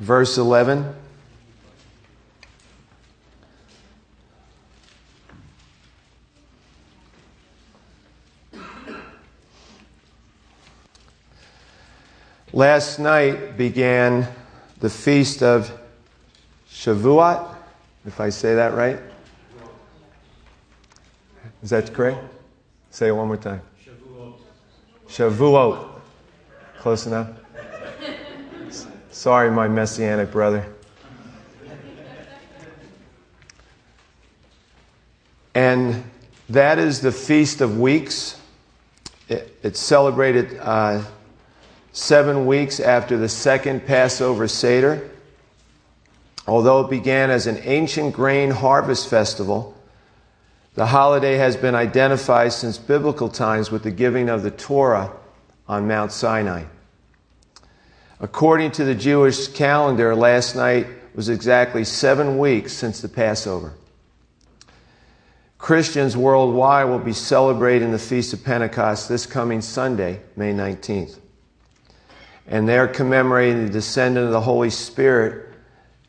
verse 11. Last night began the feast of Shavuot, if I say that right. Is that correct? Say it one more time. Shavuot. Shavuot. Close enough? Sorry, my messianic brother. And that is the Feast of Weeks. It, it's celebrated. Uh, seven weeks after the second Passover Seder. Although it began as an ancient grain harvest festival, the holiday has been identified since biblical times with the giving of the Torah on Mount Sinai. According to the Jewish calendar, last night was exactly seven weeks since the Passover. Christians worldwide will be celebrating the Feast of Pentecost this coming Sunday, May 19th and they're commemorating the descendant of the Holy Spirit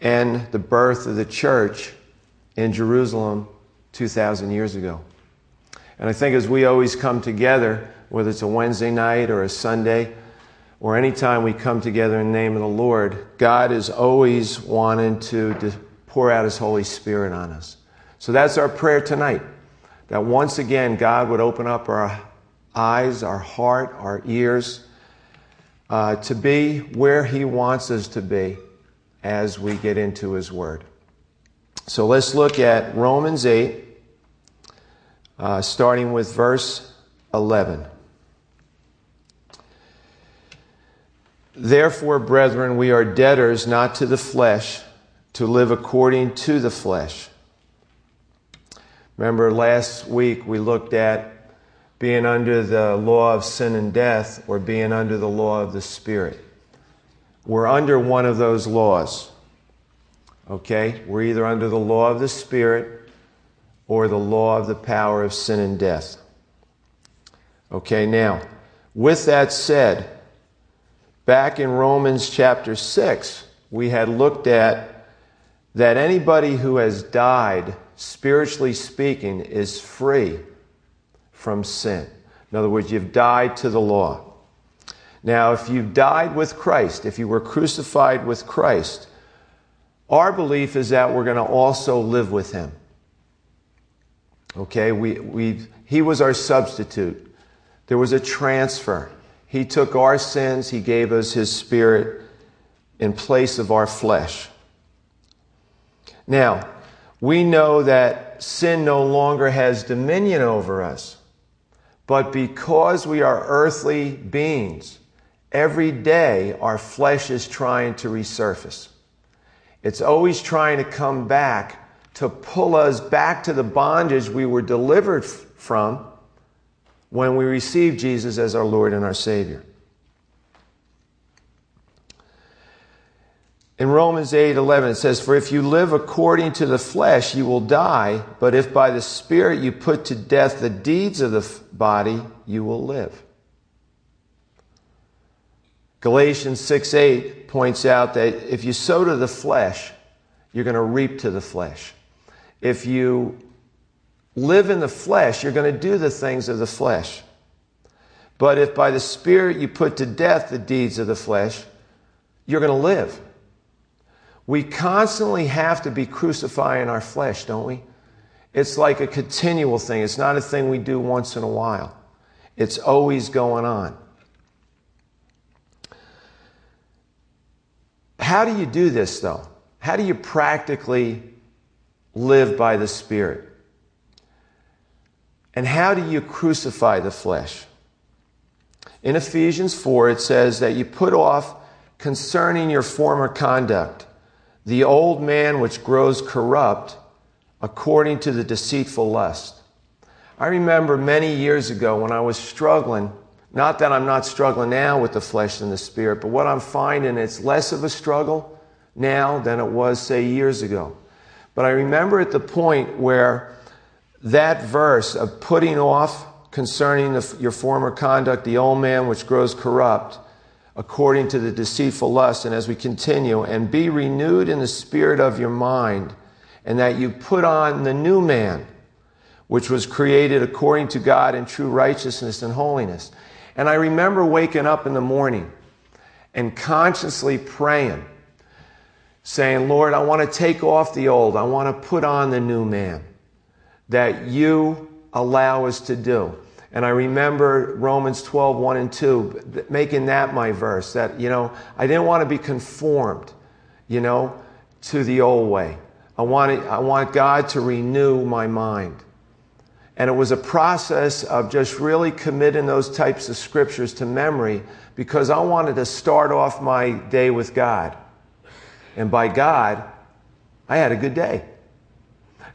and the birth of the church in Jerusalem 2,000 years ago. And I think as we always come together, whether it's a Wednesday night or a Sunday, or anytime we come together in the name of the Lord, God is always wanting to, pour out His Holy Spirit on us. So that's our prayer tonight. That once again, God would open up our eyes, our heart, our ears, uh, to be where He wants us to be as we get into His Word. So let's look at Romans 8, uh, starting with verse 11. Therefore, brethren, we are debtors not to the flesh, to live according to the flesh. Remember, last week we looked at being under the law of sin and death or being under the law of the Spirit. We're under one of those laws. Okay? We're either under the law of the Spirit or the law of the power of sin and death. Okay, now, with that said, back in Romans chapter 6, we had looked at that anybody who has died, spiritually speaking, is free from sin. In other words, you've died to the law. Now, if you've died with Christ, if you were crucified with Christ, our belief is that we're going to also live with him. Okay, we, we, he was our substitute. There was a transfer. He took our sins, he gave us his spirit in place of our flesh. Now, we know that sin no longer has dominion over us. But because we are earthly beings, every day our flesh is trying to resurface. It's always trying to come back to pull us back to the bondage we were delivered from when we receive Jesus as our Lord and our Savior. In Romans 8 11, it says, For if you live according to the flesh, you will die, but if by the Spirit you put to death the deeds of the body, you will live. Galatians 6 8 points out that if you sow to the flesh, you're going to reap to the flesh. If you live in the flesh, you're going to do the things of the flesh. But if by the Spirit you put to death the deeds of the flesh, you're going to live. We constantly have to be crucifying our flesh, don't we? It's like a continual thing. It's not a thing we do once in a while. It's always going on. How do you do this, though? How do you practically live by the Spirit? And how do you crucify the flesh? In Ephesians 4, it says that you put off concerning your former conduct the old man which grows corrupt according to the deceitful lust. I remember many years ago when I was struggling, not that I'm not struggling now with the flesh and the spirit, but what I'm finding it's less of a struggle now than it was, say, years ago. But I remember at the point where that verse of putting off concerning the, your former conduct, the old man which grows corrupt, according to the deceitful lust. And as we continue, and be renewed in the spirit of your mind, and that you put on the new man, which was created according to God in true righteousness and holiness. And I remember waking up in the morning and consciously praying, saying, Lord, I want to take off the old, I want to put on the new man that you allow us to do. And I remember Romans 12, 1 and 2, making that my verse. That, you know, I didn't want to be conformed, you know, to the old way. I, wanted, I want God to renew my mind. And it was a process of just really committing those types of scriptures to memory because I wanted to start off my day with God. And by God, I had a good day.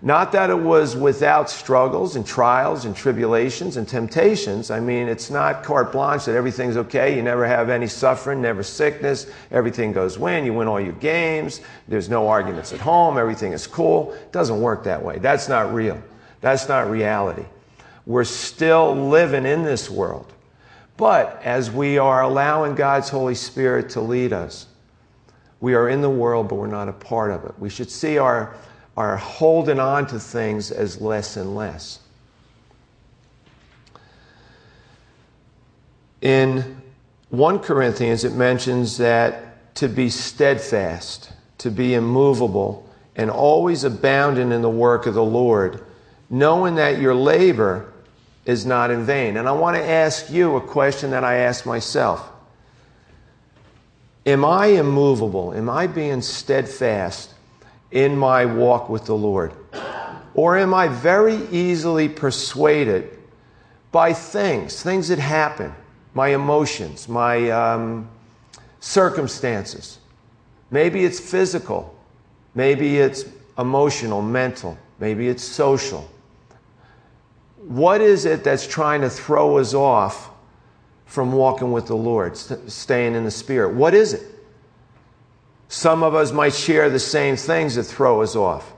Not that it was without struggles and trials and tribulations and temptations. I mean, it's not carte blanche that everything's okay. You never have any suffering, never sickness. Everything goes win. You win all your games. There's no arguments at home. Everything is cool. It doesn't work that way. That's not real. That's not reality. We're still living in this world. But as we are allowing God's Holy Spirit to lead us, we are in the world, but we're not a part of it. We should see our are holding on to things as less and less. In 1 Corinthians, it mentions that to be steadfast, to be immovable, and always abounding in the work of the Lord, knowing that your labor is not in vain. And I want to ask you a question that I ask myself Am I immovable? Am I being steadfast in my walk with the Lord? Or am I very easily persuaded by things, things that happen, my emotions, my um, circumstances? Maybe it's physical, maybe it's emotional, mental, maybe it's social. What is it that's trying to throw us off from walking with the Lord, staying in the Spirit? What is it? Some of us might share the same things that throw us off.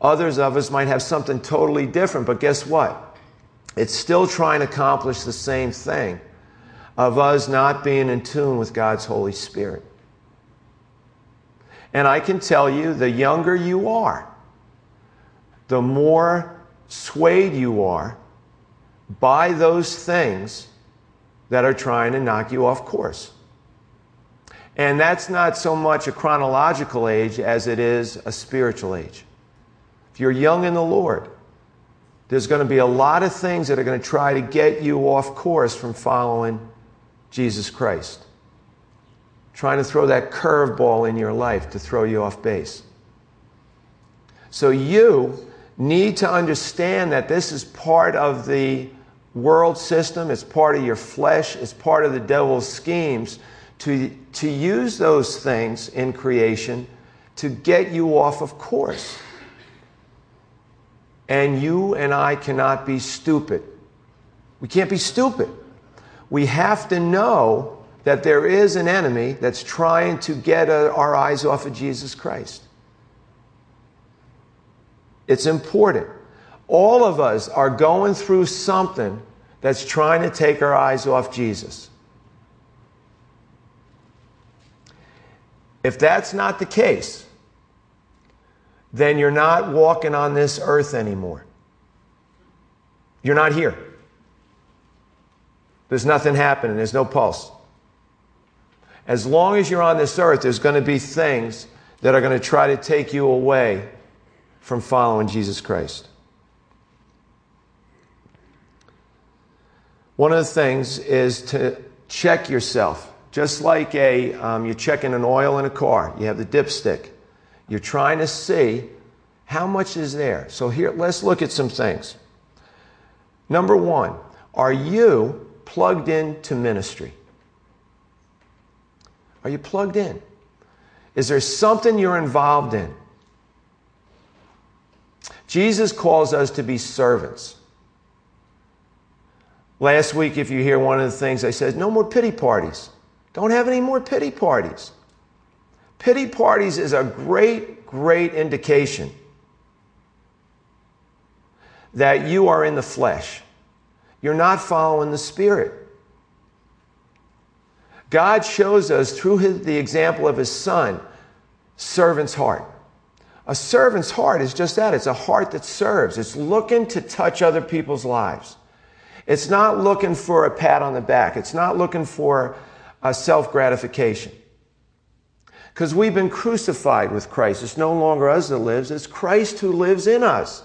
Others of us might have something totally different, but guess what? It's still trying to accomplish the same thing of us not being in tune with God's Holy Spirit. And I can tell you, the younger you are, the more swayed you are by those things that are trying to knock you off course. And that's not so much a chronological age as it is a spiritual age. If you're young in the Lord, there's going to be a lot of things that are going to try to get you off course from following Jesus Christ. Trying to throw that curveball in your life to throw you off base. So you need to understand that this is part of the world system, it's part of your flesh, it's part of the devil's schemes to, to use those things in creation to get you off of course. And you and I cannot be stupid. We can't be stupid. We have to know that there is an enemy that's trying to get uh, our eyes off of Jesus Christ. It's important. All of us are going through something that's trying to take our eyes off Jesus. If that's not the case, then you're not walking on this earth anymore. You're not here. There's nothing happening, there's no pulse. As long as you're on this earth, there's going to be things that are going to try to take you away from following Jesus Christ. One of the things is to check yourself. Just like a, um, you're checking an oil in a car, you have the dipstick. You're trying to see how much is there. So here, let's look at some things. Number one, are you plugged into ministry? Are you plugged in? Is there something you're involved in? Jesus calls us to be servants. Last week, if you hear one of the things I said, no more pity parties. Don't have any more pity parties. Pity parties is a great, great indication that you are in the flesh. You're not following the Spirit. God shows us through his, the example of his son, servant's heart. A servant's heart is just that. It's a heart that serves. It's looking to touch other people's lives. It's not looking for a pat on the back. It's not looking for a self gratification. Because we've been crucified with Christ. It's no longer us that lives, it's Christ who lives in us.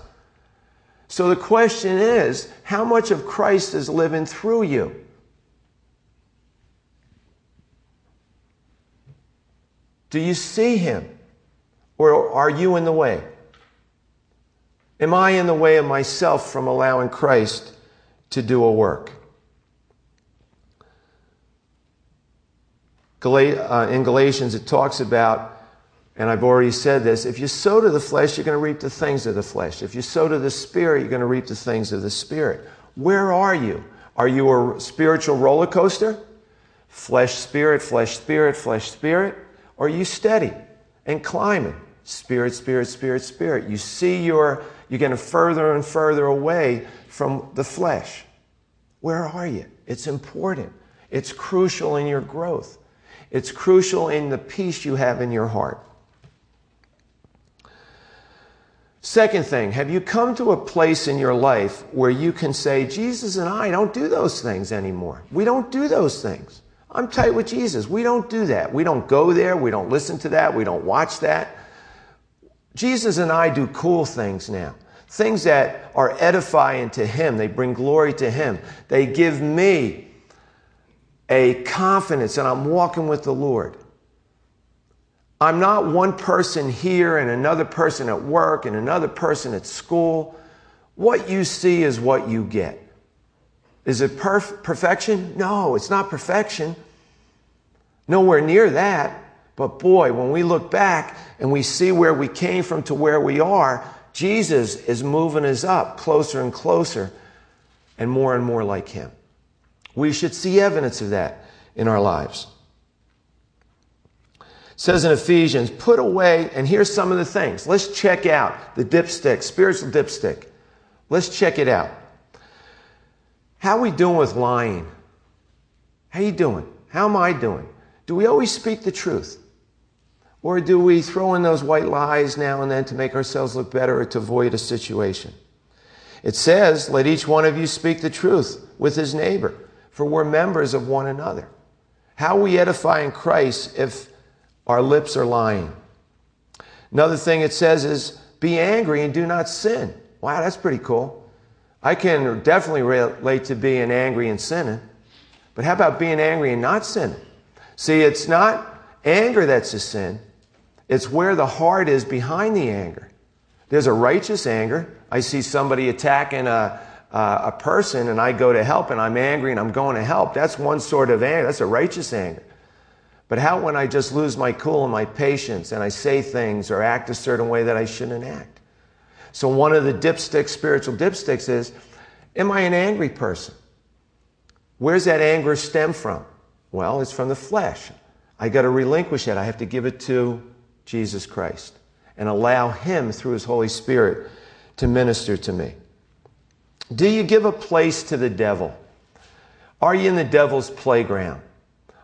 So the question is how much of Christ is living through you? Do you see him? Or are you in the way? Am I in the way of myself from allowing Christ to do a work? Uh, in Galatians, it talks about, and I've already said this if you sow to the flesh, you're going to reap the things of the flesh. If you sow to the spirit, you're going to reap the things of the spirit. Where are you? Are you a spiritual roller coaster? Flesh, spirit, flesh, spirit, flesh, spirit? Or are you steady and climbing? Spirit, spirit, spirit, spirit. You see your, you're getting further and further away from the flesh. Where are you? It's important. It's crucial in your growth. It's crucial in the peace you have in your heart. Second thing, have you come to a place in your life where you can say, Jesus and I don't do those things anymore? We don't do those things. I'm tight with Jesus. We don't do that. We don't go there. We don't listen to that. We don't watch that. Jesus and I do cool things now. Things that are edifying to Him. They bring glory to Him. They give me a confidence that I'm walking with the Lord. I'm not one person here and another person at work and another person at school. What you see is what you get. Is it perf- perfection? No, it's not perfection. Nowhere near that. But boy, when we look back and we see where we came from to where we are, Jesus is moving us up closer and closer and more and more like Him. We should see evidence of that in our lives. It says in Ephesians, put away, and here's some of the things. Let's check out the dipstick, spiritual dipstick. Let's check it out. How are we doing with lying? How you doing? How am I doing? Do we always speak the truth? Or do we throw in those white lies now and then to make ourselves look better or to avoid a situation? It says, Let each one of you speak the truth with his neighbor, for we're members of one another. How are we edifying Christ if our lips are lying? Another thing it says is, Be angry and do not sin. Wow, that's pretty cool. I can definitely relate to being angry and sinning. But how about being angry and not sinning? See, it's not anger that's a sin, it's where the heart is behind the anger. There's a righteous anger. I see somebody attacking a, uh, a person and I go to help and I'm angry and I'm going to help. That's one sort of anger. That's a righteous anger. But how when I just lose my cool and my patience and I say things or act a certain way that I shouldn't act? So one of the dipsticks, spiritual dipsticks is, am I an angry person? Where's that anger stem from? Well, it's from the flesh. I got to relinquish it. I have to give it to Jesus Christ and allow Him through His Holy Spirit to minister to me. Do you give a place to the devil? Are you in the devil's playground?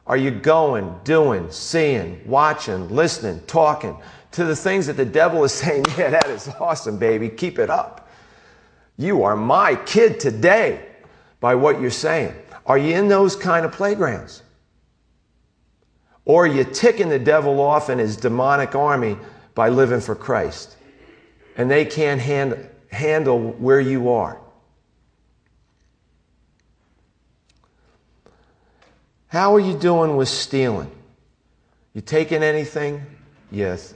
Are you going, doing, seeing, watching, listening, talking to the things that the devil is saying, yeah, that is awesome, baby, keep it up? You are my kid today by what you're saying. Are you in those kind of playgrounds? Or are you ticking the devil off and his demonic army by living for Christ. And they can't hand, handle where you are. How are you doing with stealing? You taking anything? Yes.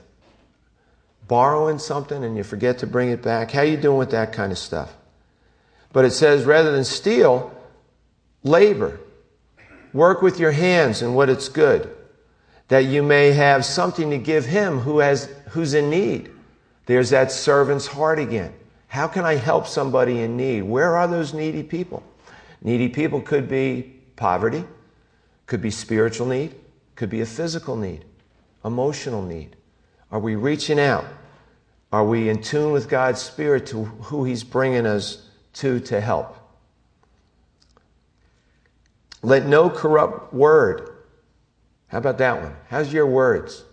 Borrowing something and you forget to bring it back? How are you doing with that kind of stuff? But it says rather than steal, labor. Work with your hands and what it's good that you may have something to give him who has, who's in need. There's that servant's heart again. How can I help somebody in need? Where are those needy people? Needy people could be poverty, could be spiritual need, could be a physical need, emotional need. Are we reaching out? Are we in tune with God's Spirit to who He's bringing us to to help? Let no corrupt word How about that one? How's your words?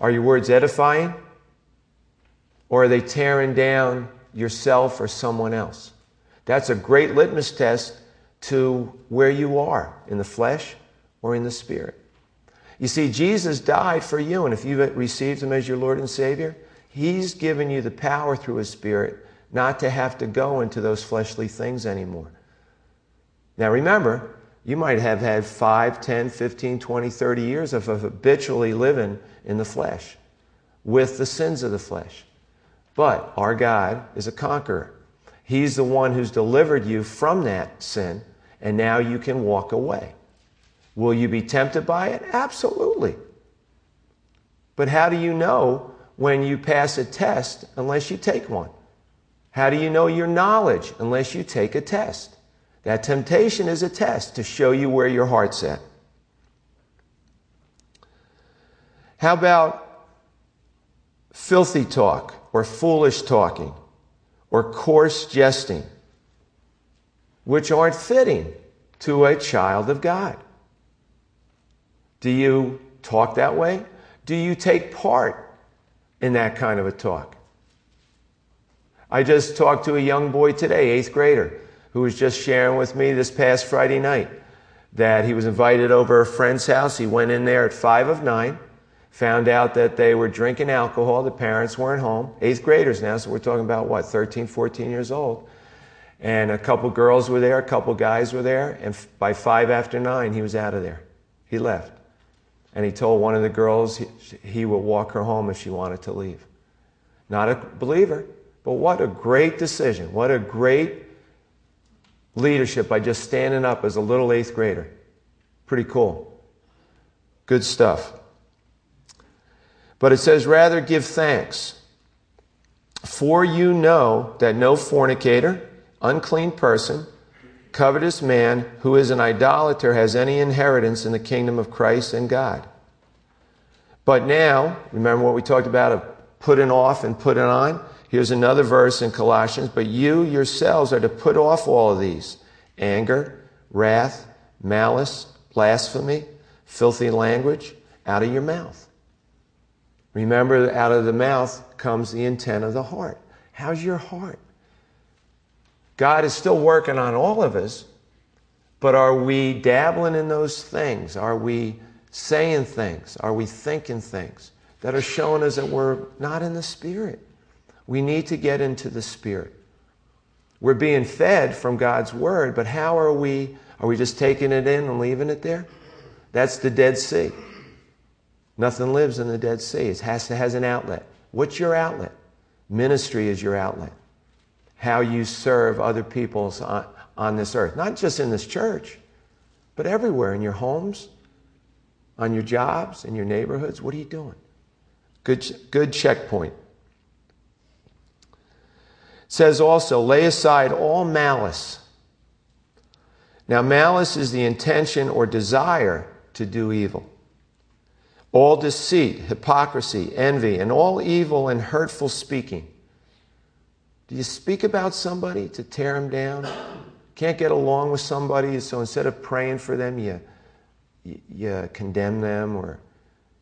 Are your words edifying? Or are they tearing down yourself or someone else? That's a great litmus test to where you are in the flesh or in the spirit. You see, Jesus died for you, and if you've received Him as your Lord and Savior, He's given you the power through His Spirit not to have to go into those fleshly things anymore. Now remember, you might have had 5, 10, 15, 20, 30 years of habitually living in the flesh with the sins of the flesh. But our God is a conqueror. He's the one who's delivered you from that sin, and now you can walk away. Will you be tempted by it? Absolutely. But how do you know when you pass a test unless you take one? How do you know your knowledge unless you take a test? That temptation is a test to show you where your heart's at. How about filthy talk or foolish talking or coarse jesting, which aren't fitting to a child of God? Do you talk that way? Do you take part in that kind of a talk? I just talked to a young boy today, eighth grader, who was just sharing with me this past Friday night that he was invited over a friend's house. He went in there at five of nine, found out that they were drinking alcohol. The parents weren't home. Eighth graders now, so we're talking about what, 13, 14 years old. And a couple girls were there, a couple guys were there, and by five after nine, he was out of there. He left. And he told one of the girls he, he would walk her home if she wanted to leave. Not a believer, but what a great decision. What a great leadership by just standing up as a little eighth grader. Pretty cool. Good stuff. But it says, rather give thanks. For you know that no fornicator, unclean person, covetous man who is an idolater has any inheritance in the kingdom of Christ and God. But now, remember what we talked about of putting off and putting on? Here's another verse in Colossians. But you yourselves are to put off all of these anger, wrath, malice, blasphemy, filthy language out of your mouth. Remember, out of the mouth comes the intent of the heart. How's your heart? God is still working on all of us, but are we dabbling in those things? Are we saying things? Are we thinking things that are showing us that we're not in the Spirit? We need to get into the Spirit. We're being fed from God's Word, but how are we? Are we just taking it in and leaving it there? That's the Dead Sea. Nothing lives in the Dead Sea. It has, to, has an outlet. What's your outlet? Ministry is your outlet how you serve other people on, on this earth. Not just in this church, but everywhere in your homes, on your jobs, in your neighborhoods. What are you doing? Good, good checkpoint. It says also, lay aside all malice. Now, malice is the intention or desire to do evil. All deceit, hypocrisy, envy, and all evil and hurtful speaking. Do you speak about somebody to tear them down? Can't get along with somebody, so instead of praying for them, you, you, you condemn them or,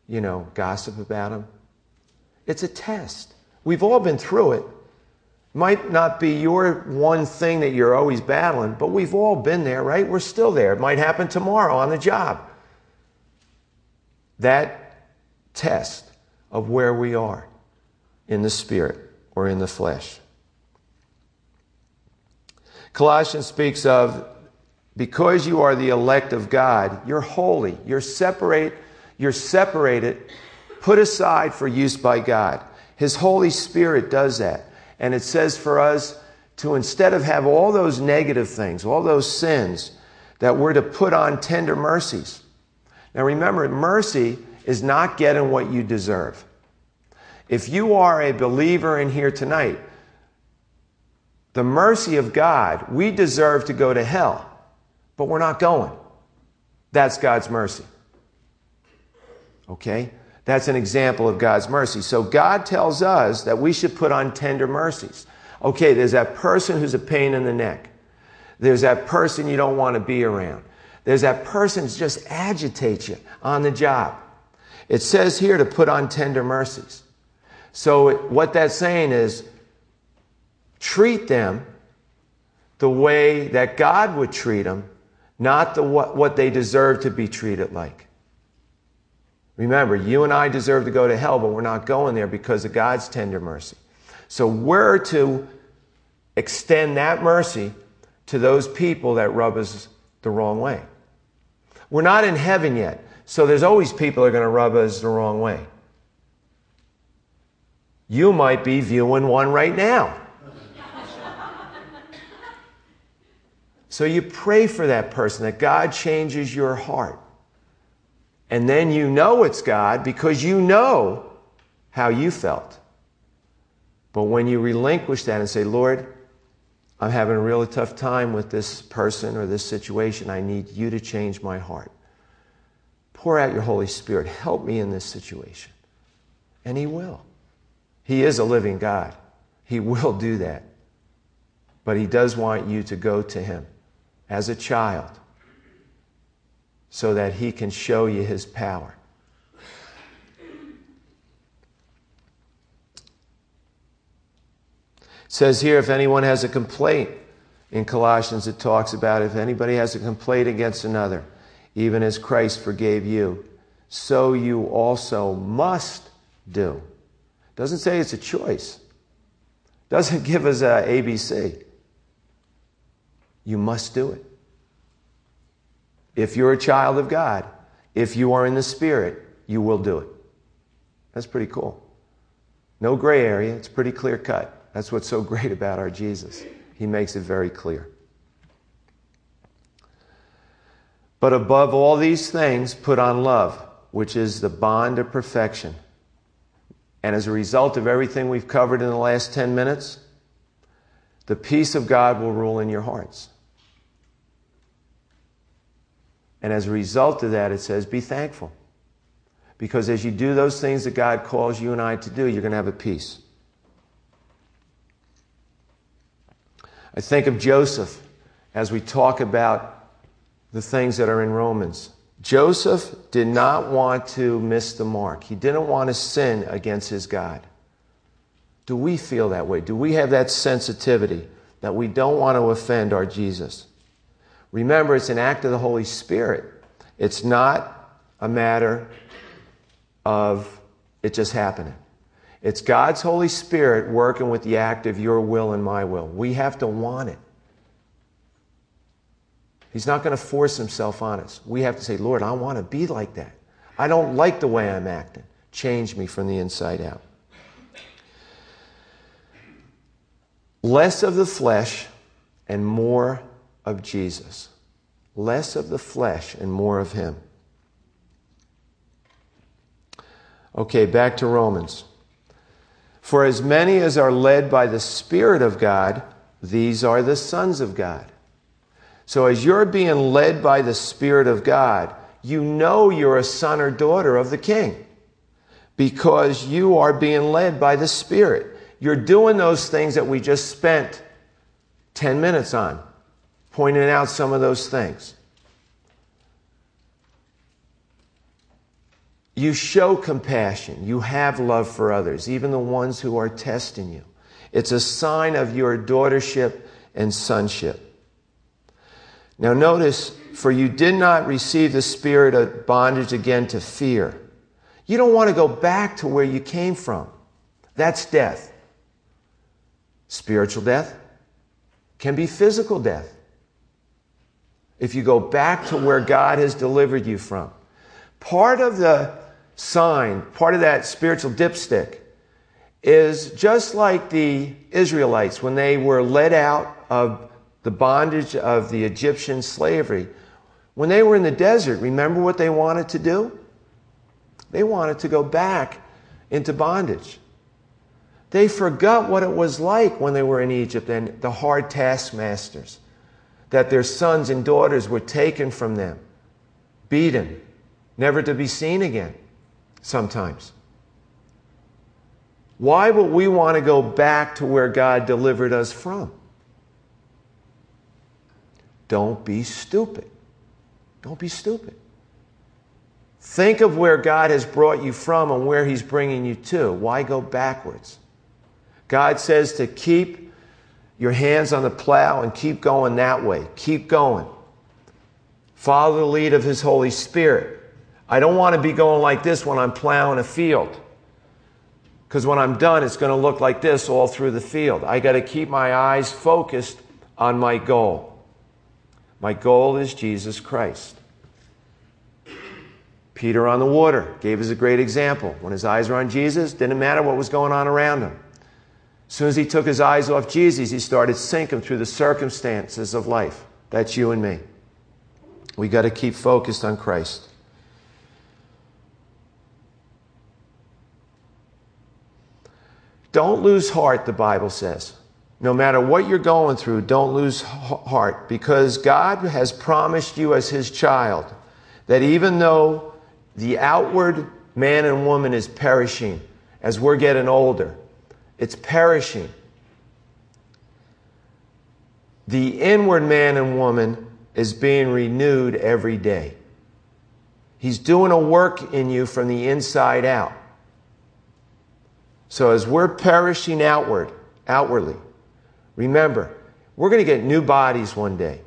you know, gossip about them? It's a test. We've all been through it. Might not be your one thing that you're always battling, but we've all been there, right? We're still there. It might happen tomorrow on the job. That test of where we are in the spirit or in the flesh. Colossians speaks of because you are the elect of God, you're holy, you're separate, you're separated, put aside for use by God. His Holy Spirit does that. And it says for us to instead of have all those negative things, all those sins, that we're to put on tender mercies. Now remember, mercy is not getting what you deserve. If you are a believer in here tonight, the mercy of God, we deserve to go to hell, but we're not going. That's God's mercy. Okay? That's an example of God's mercy. So God tells us that we should put on tender mercies. Okay, there's that person who's a pain in the neck. There's that person you don't want to be around. There's that person that just agitates you on the job. It says here to put on tender mercies. So, what that's saying is treat them the way that God would treat them, not the, what, what they deserve to be treated like. Remember, you and I deserve to go to hell, but we're not going there because of God's tender mercy. So we're to extend that mercy to those people that rub us the wrong way. We're not in heaven yet, so there's always people that are going to rub us the wrong way. You might be viewing one right now. So you pray for that person that God changes your heart. And then you know it's God because you know how you felt. But when you relinquish that and say, Lord, I'm having a really tough time with this person or this situation, I need you to change my heart. Pour out your Holy Spirit. Help me in this situation. And He will. He is a living God. He will do that. But He does want you to go to Him as a child so that he can show you his power. It says here if anyone has a complaint, in Colossians it talks about if anybody has a complaint against another, even as Christ forgave you, so you also must do. Doesn't say it's a choice. Doesn't give us a ABC. You must do it. If you're a child of God, if you are in the Spirit, you will do it. That's pretty cool. No gray area, it's pretty clear cut. That's what's so great about our Jesus. He makes it very clear. But above all these things, put on love, which is the bond of perfection. And as a result of everything we've covered in the last 10 minutes, the peace of God will rule in your hearts. And as a result of that, it says, be thankful. Because as you do those things that God calls you and I to do, you're going to have a peace. I think of Joseph as we talk about the things that are in Romans. Joseph did not want to miss the mark, he didn't want to sin against his God. Do we feel that way? Do we have that sensitivity that we don't want to offend our Jesus? Remember, it's an act of the Holy Spirit. It's not a matter of it just happening. It's God's Holy Spirit working with the act of your will and my will. We have to want it. He's not going to force himself on us. We have to say, Lord, I want to be like that. I don't like the way I'm acting. Change me from the inside out. Less of the flesh and more of Jesus. Less of the flesh and more of Him. Okay, back to Romans. For as many as are led by the Spirit of God, these are the sons of God. So as you're being led by the Spirit of God, you know you're a son or daughter of the King because you are being led by the Spirit. You're doing those things that we just spent 10 minutes on pointing out some of those things. You show compassion. You have love for others, even the ones who are testing you. It's a sign of your daughtership and sonship. Now, notice, for you did not receive the spirit of bondage again to fear. You don't want to go back to where you came from. That's death. Spiritual death can be physical death if you go back to where God has delivered you from. Part of the sign, part of that spiritual dipstick, is just like the Israelites when they were led out of the bondage of the Egyptian slavery. When they were in the desert, remember what they wanted to do? They wanted to go back into bondage. They forgot what it was like when they were in Egypt and the hard taskmasters that their sons and daughters were taken from them, beaten, never to be seen again sometimes. Why would we want to go back to where God delivered us from? Don't be stupid. Don't be stupid. Think of where God has brought you from and where He's bringing you to. Why go backwards? God says to keep your hands on the plow and keep going that way. Keep going. Follow the lead of His Holy Spirit. I don't want to be going like this when I'm plowing a field. Because when I'm done, it's going to look like this all through the field. I got to keep my eyes focused on my goal. My goal is Jesus Christ. Peter on the water gave us a great example. When his eyes were on Jesus, didn't matter what was going on around him. As soon as he took his eyes off Jesus, he started sinking through the circumstances of life. That's you and me. We got to keep focused on Christ. Don't lose heart, the Bible says. No matter what you're going through, don't lose heart because God has promised you as His child that even though the outward man and woman is perishing as we're getting older. It's perishing. The inward man and woman is being renewed every day. He's doing a work in you from the inside out. So as we're perishing outward, outwardly, remember, we're going to get new bodies one day.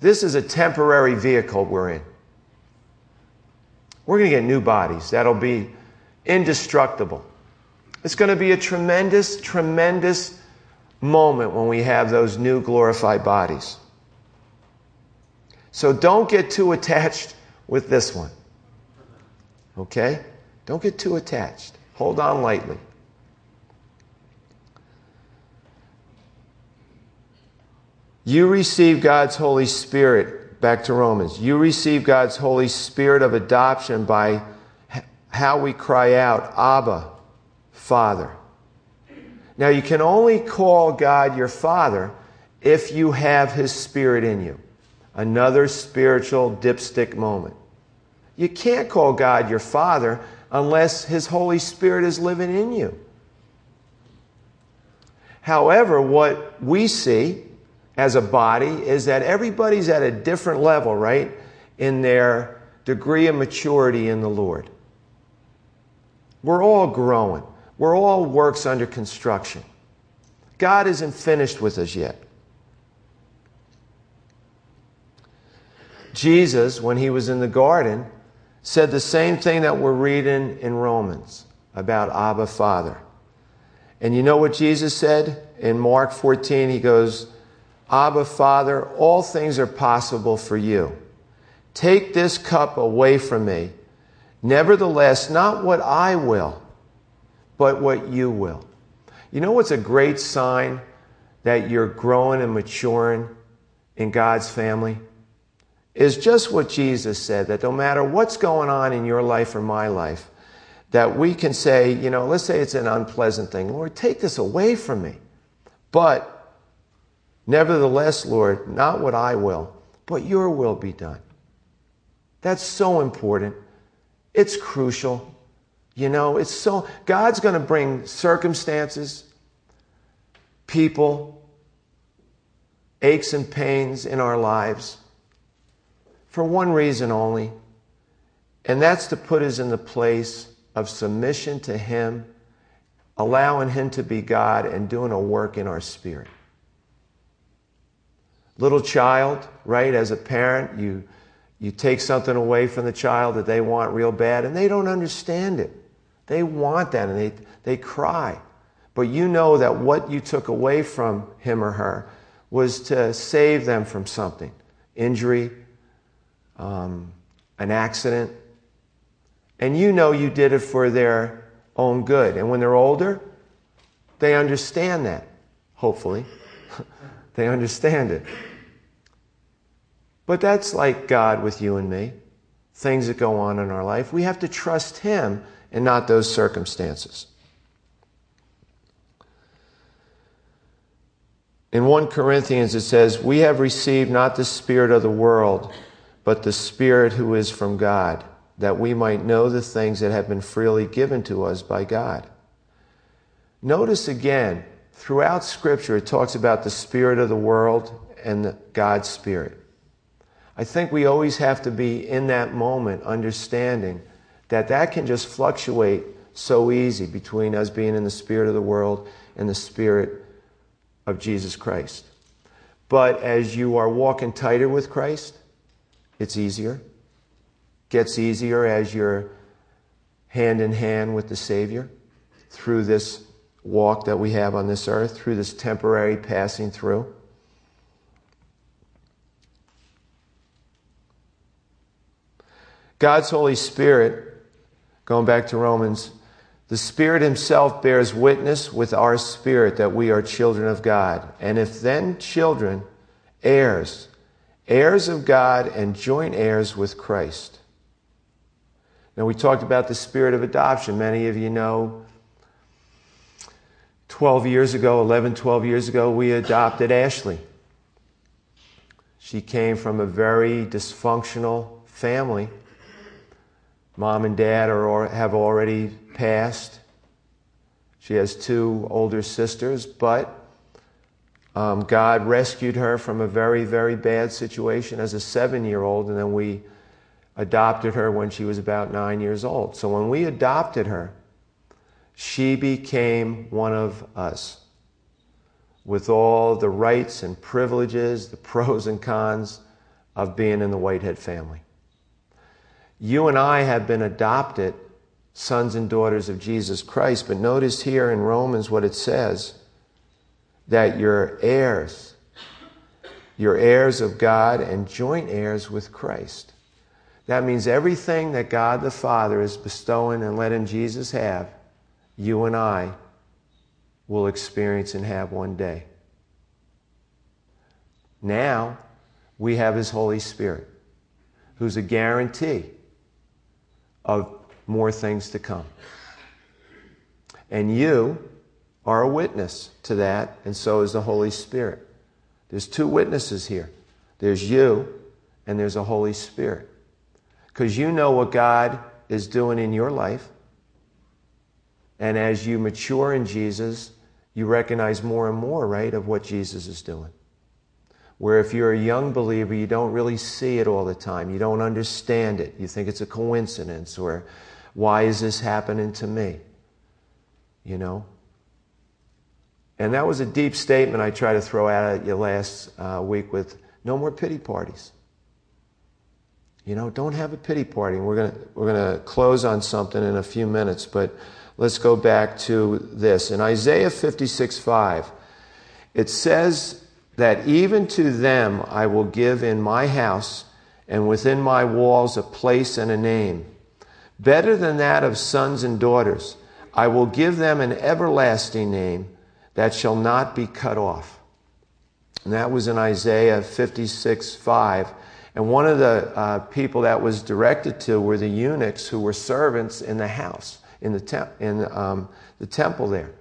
This is a temporary vehicle we're in. We're going to get new bodies that'll be indestructible. It's going to be a tremendous, tremendous moment when we have those new glorified bodies. So don't get too attached with this one. Okay? Don't get too attached. Hold on lightly. You receive God's Holy Spirit back to Romans. You receive God's Holy Spirit of adoption by how we cry out, Abba, Father. Now, you can only call God your Father if you have His Spirit in you. Another spiritual dipstick moment. You can't call God your Father unless His Holy Spirit is living in you. However, what we see as a body is that everybody's at a different level, right, in their degree of maturity in the Lord. We're all growing, we're all works under construction. God isn't finished with us yet. Jesus, when he was in the garden, said the same thing that we're reading in Romans about Abba Father. And you know what Jesus said in Mark 14? He goes, Abba, Father, all things are possible for you. Take this cup away from me. Nevertheless, not what I will, but what you will. You know what's a great sign that you're growing and maturing in God's family? Is just what Jesus said that no matter what's going on in your life or my life, that we can say, you know, let's say it's an unpleasant thing. Lord, take this away from me. But Nevertheless, Lord, not what I will, but your will be done. That's so important. It's crucial. You know, it's so, God's going to bring circumstances, people, aches and pains in our lives for one reason only, and that's to put us in the place of submission to Him, allowing Him to be God, and doing a work in our spirit little child, right? As a parent, you, you take something away from the child that they want real bad, and they don't understand it. They want that, and they, they cry. But you know that what you took away from him or her was to save them from something injury, um, an accident. And you know you did it for their own good. And when they're older, they understand that, hopefully. they understand it. But that's like God with you and me. Things that go on in our life. We have to trust Him and not those circumstances. In 1 Corinthians, it says, We have received not the Spirit of the world, but the Spirit who is from God, that we might know the things that have been freely given to us by God. Notice again, throughout Scripture, it talks about the Spirit of the world and God's Spirit. I think we always have to be in that moment understanding that that can just fluctuate so easy between us being in the spirit of the world and the spirit of Jesus Christ. But as you are walking tighter with Christ, it's easier. Gets easier as you're hand in hand with the Savior through this walk that we have on this earth, through this temporary passing through. God's Holy Spirit, going back to Romans, the Spirit Himself bears witness with our spirit that we are children of God. And if then children, heirs, heirs of God and joint heirs with Christ. Now, we talked about the spirit of adoption. Many of you know 12 years ago, 11, 12 years ago, we adopted Ashley. She came from a very dysfunctional family. Mom and dad are, have already passed. She has two older sisters, but um, God rescued her from a very, very bad situation as a seven year old, and then we adopted her when she was about nine years old. So when we adopted her, she became one of us with all the rights and privileges, the pros and cons of being in the Whitehead family. You and I have been adopted sons and daughters of Jesus Christ, but notice here in Romans what it says that you're heirs. You're heirs of God and joint heirs with Christ. That means everything that God the Father is bestowing and letting Jesus have, you and I will experience and have one day. Now, we have His Holy Spirit, who's a guarantee of more things to come. And you are a witness to that, and so is the Holy Spirit. There's two witnesses here there's you, and there's a Holy Spirit. Because you know what God is doing in your life. And as you mature in Jesus, you recognize more and more, right, of what Jesus is doing. Where if you're a young believer, you don't really see it all the time. You don't understand it. You think it's a coincidence or why is this happening to me? You know? And that was a deep statement I tried to throw out at you last uh, week with no more pity parties. You know, don't have a pity party. we're going we're going to close on something in a few minutes, but let's go back to this. In Isaiah 56 5, it says that even to them I will give in my house and within my walls a place and a name. Better than that of sons and daughters, I will give them an everlasting name that shall not be cut off. And that was in Isaiah 56 5. And one of the uh, people that was directed to were the eunuchs who were servants in the house, in the, in, um, the temple there.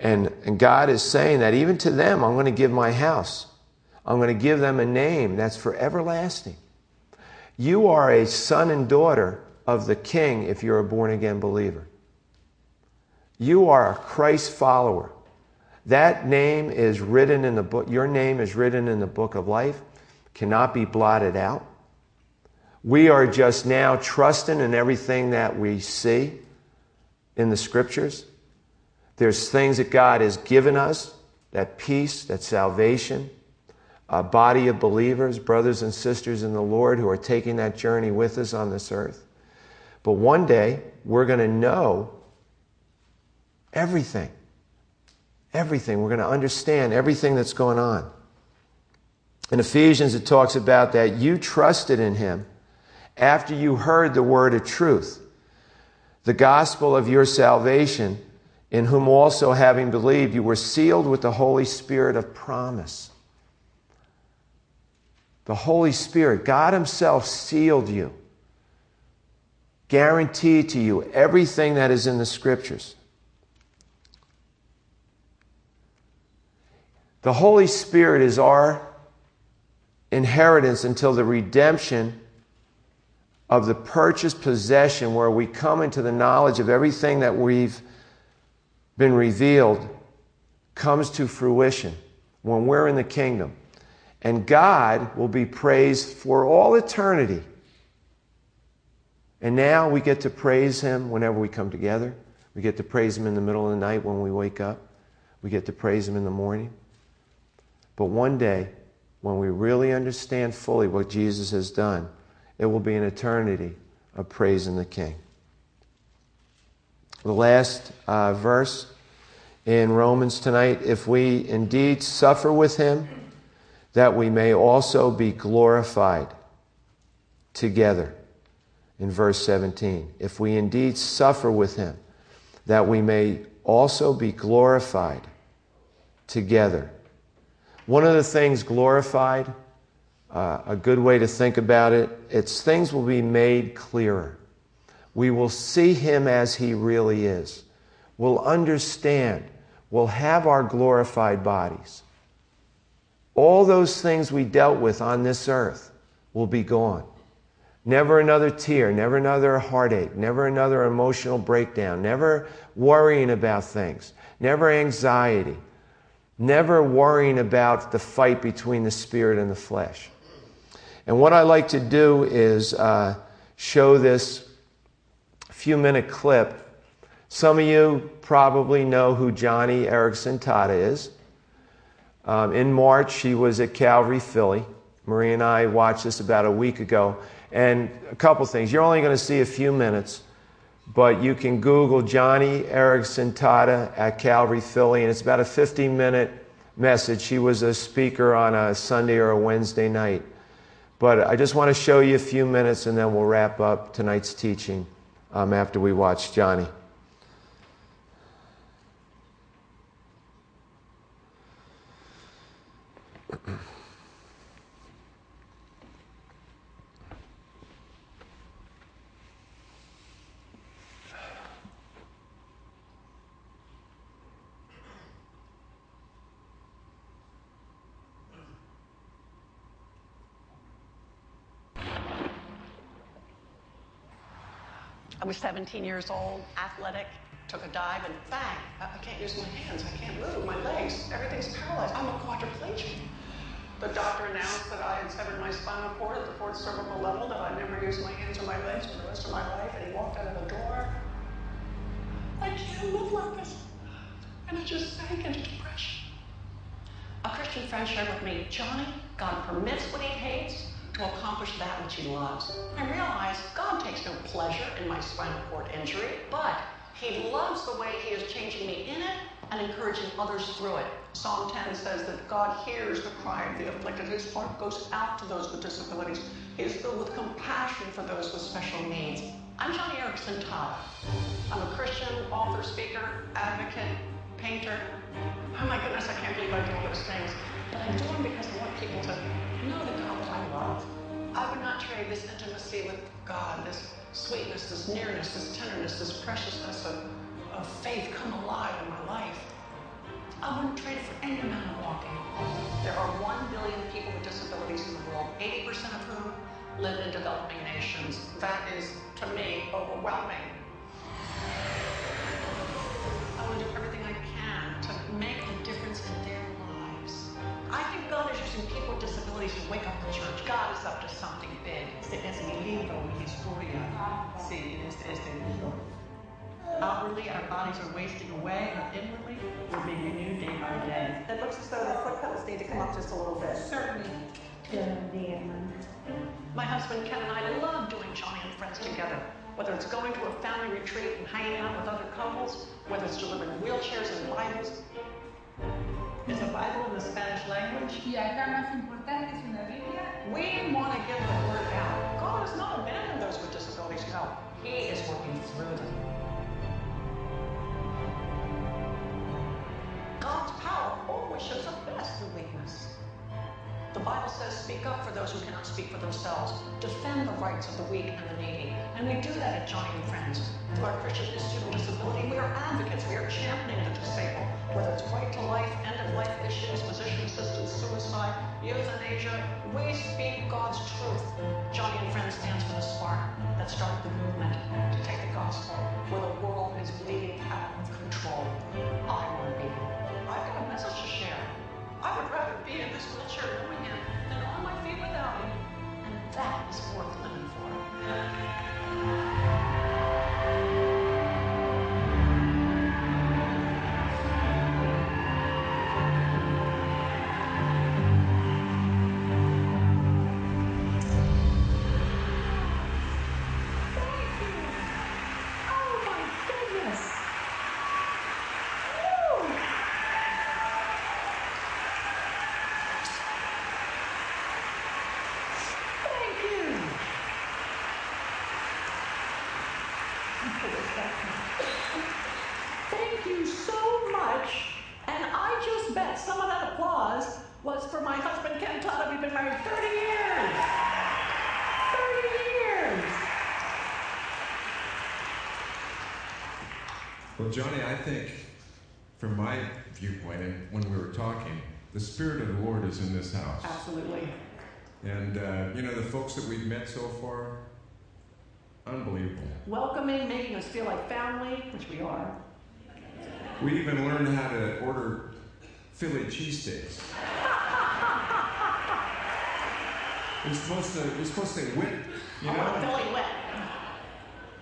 And, and God is saying that even to them, I'm going to give my house. I'm going to give them a name that's for everlasting. You are a son and daughter of the king if you're a born again believer. You are a Christ follower. That name is written in the book, your name is written in the book of life, cannot be blotted out. We are just now trusting in everything that we see in the scriptures. There's things that God has given us that peace, that salvation, a body of believers, brothers and sisters in the Lord who are taking that journey with us on this earth. But one day, we're going to know Everything. Everything. We're going to understand everything that's going on. In Ephesians, it talks about that you trusted in him after you heard the word of truth, the gospel of your salvation, in whom also, having believed, you were sealed with the Holy Spirit of promise. The Holy Spirit, God Himself sealed you, guaranteed to you everything that is in the Scriptures. The Holy Spirit is our inheritance until the redemption of the purchased possession, where we come into the knowledge of everything that we've been revealed, comes to fruition when we're in the kingdom. And God will be praised for all eternity. And now we get to praise Him whenever we come together. We get to praise Him in the middle of the night when we wake up. We get to praise Him in the morning. But one day, when we really understand fully what Jesus has done, it will be an eternity of praising the King. The last uh, verse in Romans tonight if we indeed suffer with Him, that we may also be glorified together. In verse 17, if we indeed suffer with Him, that we may also be glorified together. One of the things glorified, uh, a good way to think about it, it's things will be made clearer. We will see him as he really is. We'll understand. We'll have our glorified bodies. All those things we dealt with on this earth will be gone. Never another tear, never another heartache, never another emotional breakdown, never worrying about things, never anxiety, never worrying about the fight between the spirit and the flesh. And what I like to do is uh, show this few minute clip. Some of you probably know who Joni Eareckson Tada is. Um, in March, he was at Calvary, Philly. Marie and I watched this about a week ago. And a couple things. You're only going to see a few minutes, but you can Google Joni Eareckson Tada at Calvary Philly, and it's about a 15 minute message. He was a speaker on a Sunday or a Wednesday night. But I just want to show you a few minutes, and then we'll wrap up tonight's teaching um, after we watch Joni. I was 17 years old, athletic, took a dive, and bang, I can't use my hands, I can't move, my legs, everything's paralyzed. I'm a quadriplegic. The doctor announced that I had severed my spinal cord at the fourth cervical level, that I'd never use my hands or my legs for the rest of my life, and he walked out of the door. I can't live like this. And I just sank into depression. A Christian friend shared with me, Joni, God permits what he hates to accomplish that which he loves. I realized God takes no pleasure in my spinal cord injury, but he loves the way he is changing me in it and encouraging others through it. Psalm 10 says that God hears the cry of the afflicted. His heart goes out to those with disabilities. He is filled with compassion for those with special needs. I'm Joni Eareckson Tada. I'm a Christian, author, speaker, advocate, painter. Oh my goodness, I can't believe I do all those things. But I do them because I want people to know the God that I love. I would not trade this intimacy with God, this sweetness, this nearness, this tenderness, this preciousness of, of faith come alive in my life. I wouldn't trade it for any amount of walking. There are 1 billion people with disabilities in the world, 80% of whom live in developing nations. That is, to me, overwhelming. I to do everything I can to make a I think is using people with disabilities to wake up the church. God is up to something big. Es mi libro, mi historia. Sí, este es el libro. Outwardly, our bodies are wasting away, but inwardly, we're being renewed day by day. It looks as though the foot pedals need to come up just a little bit. Certainly. My husband Ken and I love doing Joni and Friends together. Whether it's going to a family retreat and hanging out with other couples, whether it's delivering wheelchairs and Bibles. Is the Bible in the Spanish language? Y acá más importante es una Biblia. We want to get the word out. God has not abandoned those with disabilities. No, He is working through them. God's power always shows up best through weakness. The Bible says, speak up for those who cannot speak for themselves. Defend the rights of the weak and the needy. And we do that at Joni and Friends. Through our Christian Institute of Disability, we are advocates. We are championing the disabled. Whether it's right to life, end of life issues, physician assisted suicide, euthanasia, we speak God's truth. Joni and Friends stands for the spark that started the movement to take the gospel where the world is bleeding out of control. I want to be. I've got a message to share. I would rather be in this wheelchair knowing him than on my feet without him. And that is worth living for. Joni, I think from my viewpoint, and when we were talking, the Spirit of the Lord is in this house. Absolutely. And, uh, you know, the folks that we've met so far, unbelievable. Welcoming, making us feel like family, which we are. We even learned how to order Philly cheesesteaks. We're supposed to, we're supposed to wit, you I want know? Philly wet.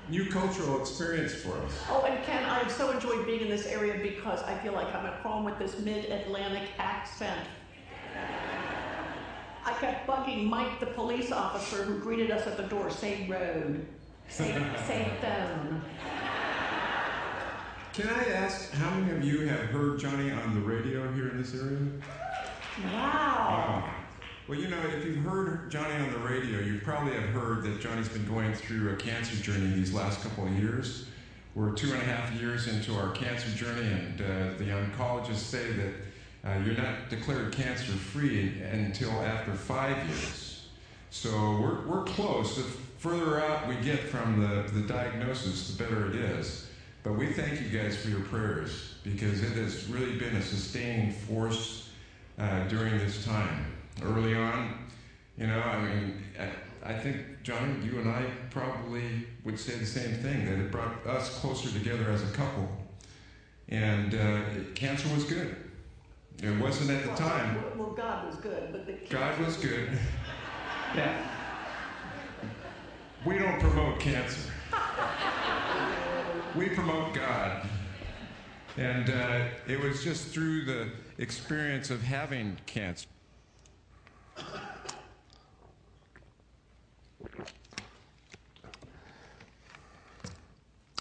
New cultural experience for us. Oh, and Ken, I've so enjoyed being in this area because I feel like I'm at home with this mid-Atlantic accent. I kept bugging Mike, the police officer who greeted us at the door. Say road. Say, say phone. Can I ask how many of you have heard Joni on the radio here in this area? Wow. Well, you know, if you've heard Joni on the radio, you probably have heard that Joni's been going through a cancer journey these last couple of years. We're two and a half years into our cancer journey, and uh, the oncologists say that uh, you're not declared cancer free until after five years. So we're, we're close. The further out we get from the, the diagnosis, the better it is. But we thank you guys for your prayers because it has really been a sustaining force uh, during this time. Early on, you know, I mean, I, I think, John, you and I probably would say the same thing that it brought us closer together as a couple. And uh, cancer was good. It wasn't at the Well, time. Well, well, God was good, but the God was good. Yeah. We don't promote cancer. We promote God. And uh, it was just through the experience of having cancer.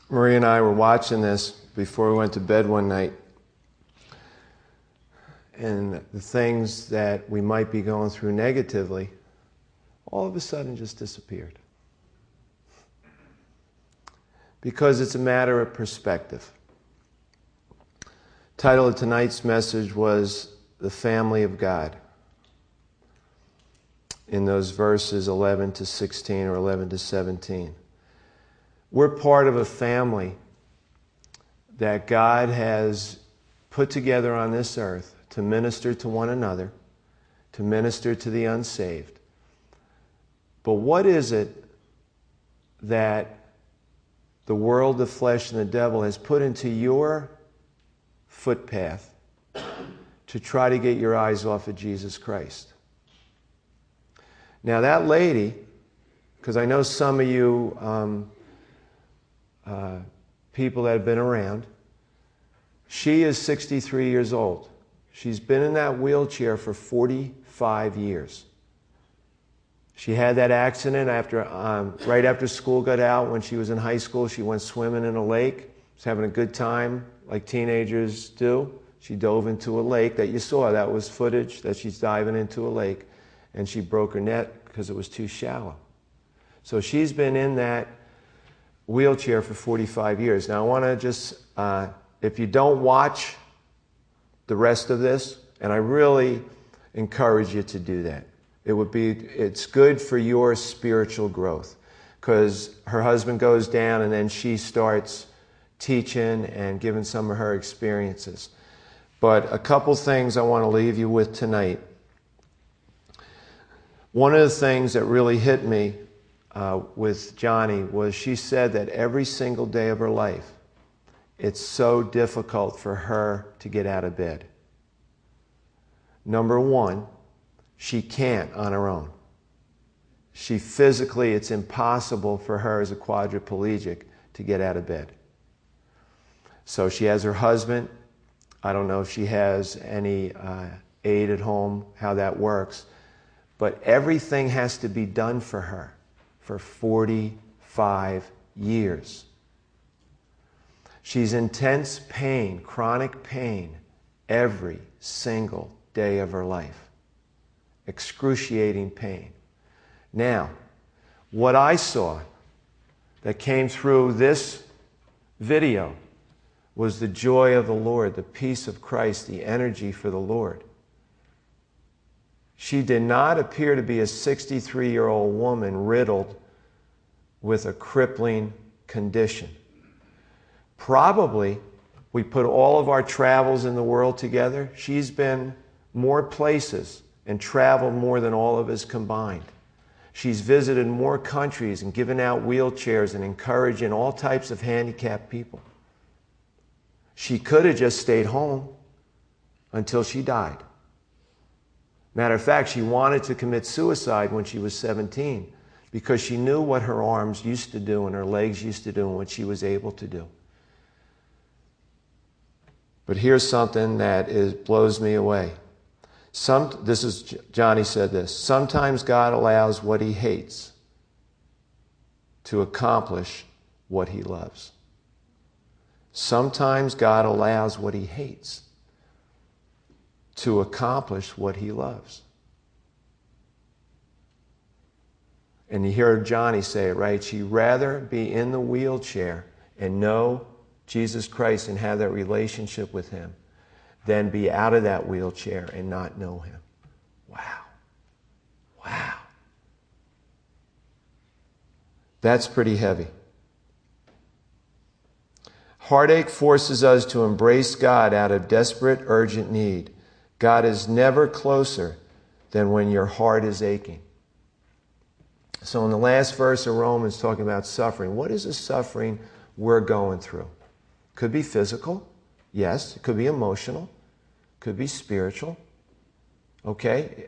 Marie and I were watching this before we went to bed one night. And the things that we might be going through negatively all of a sudden just disappeared. Because it's a matter of perspective. Title of tonight's message was The Family of God. In those verses 11 to 16 or 11 to 17. We're part of a family that God has put together on this earth to minister to one another, to minister to the unsaved. But what is it that the world, the flesh, and the devil has put into your footpath to try to get your eyes off of Jesus Christ? Now, that lady, because I know some of you um, uh, people that have been around, she is 63 years old. She's been in that wheelchair for 45 years. She had that accident after, um, right after school got out. When she was in high school, she went swimming in a lake. Was having a good time, like teenagers do. She dove into a lake that you saw. That was footage that she's diving into a lake, and she broke her neck because it was too shallow. So she's been in that wheelchair for 45 years. Now, I want to just, uh, if you don't watch the rest of this, and I really encourage you to do that. It would be, it's good for your spiritual growth because her husband goes down and then she starts teaching and giving some of her experiences. But a couple things I want to leave you with tonight. One of the things that really hit me uh, with Joni was she said that every single day of her life, it's so difficult for her to get out of bed. Number one, she can't on her own. She physically, it's impossible for her as a quadriplegic to get out of bed. So she has her husband. I don't know if she has any uh, aid at home, how that works. But everything has to be done for her for 45 years. She's intense pain, chronic pain, every single day of her life. Excruciating pain. Now, what I saw that came through this video was the joy of the Lord, the peace of Christ, the energy for the Lord. She did not appear to be a 63 year old woman riddled with a crippling condition. Probably, we put all of our travels in the world together. She's been more places and traveled more than all of us combined. She's visited more countries and given out wheelchairs and encouraging all types of handicapped people. She could have just stayed home until she died. Matter of fact, she wanted to commit suicide when she was 17 because she knew what her arms used to do and her legs used to do and what she was able to do. But here's something that is, blows me away. Some, this is Joni said this. Sometimes God allows what he hates to accomplish what he loves. Sometimes God allows what he hates to accomplish what he loves. And you hear Joni say it, right? She'd rather be in the wheelchair and know Jesus Christ and have that relationship with him than be out of that wheelchair and not know him. Wow. Wow. That's pretty heavy. Heartache forces us to embrace God out of desperate, urgent need. God is never closer than when your heart is aching. So, in the last verse of Romans, talking about suffering, what is the suffering we're going through? Could be physical, yes. It could be emotional, could be spiritual. Okay?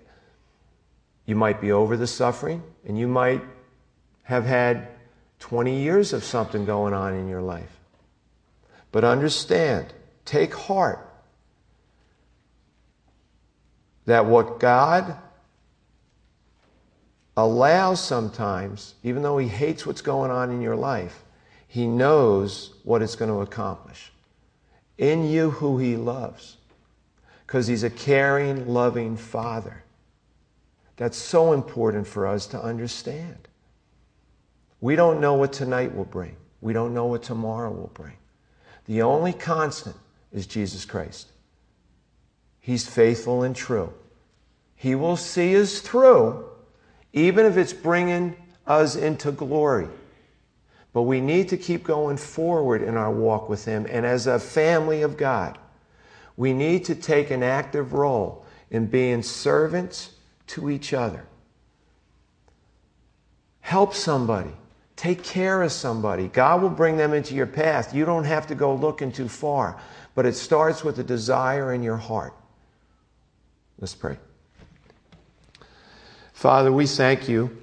You might be over the suffering, and you might have had 20 years of something going on in your life. But understand, take heart that what God allows sometimes, even though He hates what's going on in your life, He knows what it's going to accomplish. In you, who He loves. Because He's a caring, loving Father. That's so important for us to understand. We don't know what tonight will bring. We don't know what tomorrow will bring. The only constant is Jesus Christ. He's faithful and true. He will see us through, even if it's bringing us into glory. But we need to keep going forward in our walk with Him. And as a family of God, we need to take an active role in being servants to each other. Help somebody. Take care of somebody. God will bring them into your path. You don't have to go looking too far, but it starts with a desire in your heart. Let's pray. Father, we thank you